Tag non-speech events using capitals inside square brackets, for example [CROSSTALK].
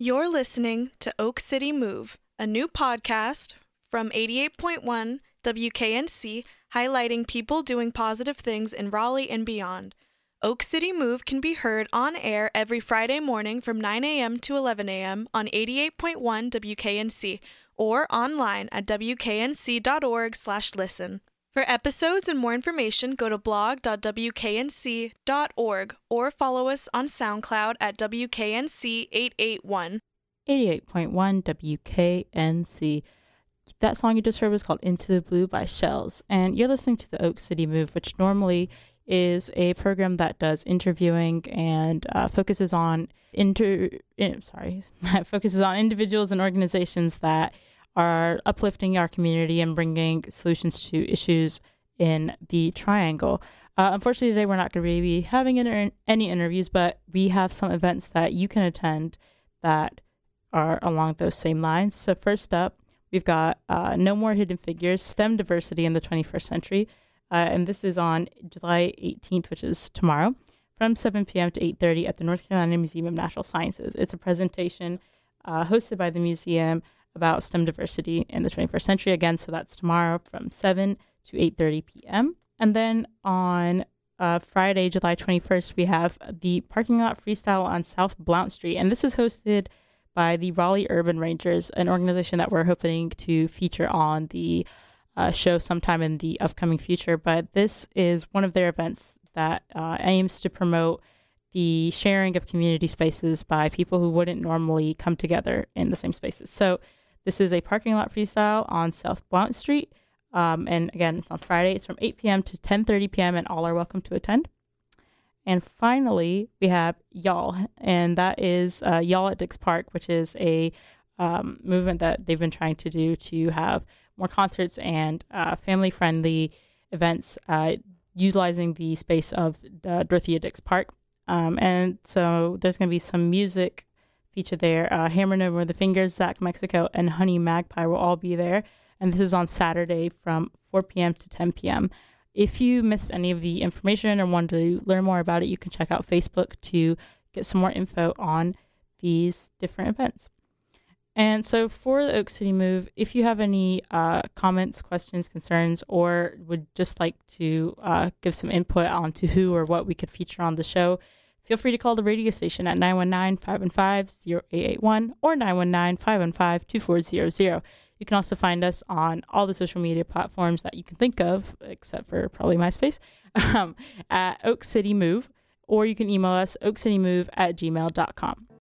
You're listening to Oak City Move, a new podcast from 88.1 WKNC highlighting people doing positive things in Raleigh and beyond. Oak City Move can be heard on air every Friday morning from 9 a.m. to 11 a.m. on 88.1 WKNC or online at wknc.org/listen. For episodes and more information, go to blog.wknc.org or follow us on SoundCloud at WKNC881. 88.1 WKNC. That song you just heard was called Into the Blue by Shells. And you're listening to the Oak City Move, which normally is a program that does interviewing and uh, focuses on inter in, sorry [LAUGHS] focuses on individuals and organizations that are uplifting our community and bringing solutions to issues in the triangle. Uh, unfortunately, today we're not going to be having inter- any interviews, but we have some events that you can attend that are along those same lines. So, first up, we've got uh, No More Hidden Figures STEM Diversity in the 21st Century. Uh, and this is on July 18th, which is tomorrow, from 7 p.m. to 8.30 at the North Carolina Museum of Natural Sciences. It's a presentation uh, hosted by the museum about STEM diversity in the 21st century again. So that's tomorrow from 7 to 8:30 p.m. And then on uh, Friday, July 21st, we have the parking lot freestyle on South Blount Street, and this is hosted by the Raleigh Urban Rangers, an organization that we're hoping to feature on the uh, show sometime in the upcoming future. But this is one of their events that uh, aims to promote the sharing of community spaces by people who wouldn't normally come together in the same spaces. So this is a parking lot freestyle on South Blount Street. Um, and again, it's on Friday. It's from 8 p.m. to 10:30 p.m. and all are welcome to attend. And finally, we have Y'all, and that is uh, Y'all at Dix Park, which is a um, movement that they've been trying to do to have more concerts and uh, family-friendly events uh, utilizing the space of uh, Dorothea Dix Park. Um, and so there's going to be some music feature there. Uh, Hammer No More the Fingers, Zack Mexico, and Honey Magpie will all be there. And this is on Saturday from 4 p.m. to 10 p.m. If you missed any of the information or want to learn more about it, you can check out Facebook to get some more info on these different events. And so for the Oak City Move, if you have any uh, comments, questions, concerns, or would just like to uh, give some input onto who or what we could feature on the show, Feel free to call the radio station at 919 515 0881 or 919 515 2400. You can also find us on all the social media platforms that you can think of, except for probably MySpace, [LAUGHS] um, at Oak City Move, or you can email us oakcitymove at gmail.com.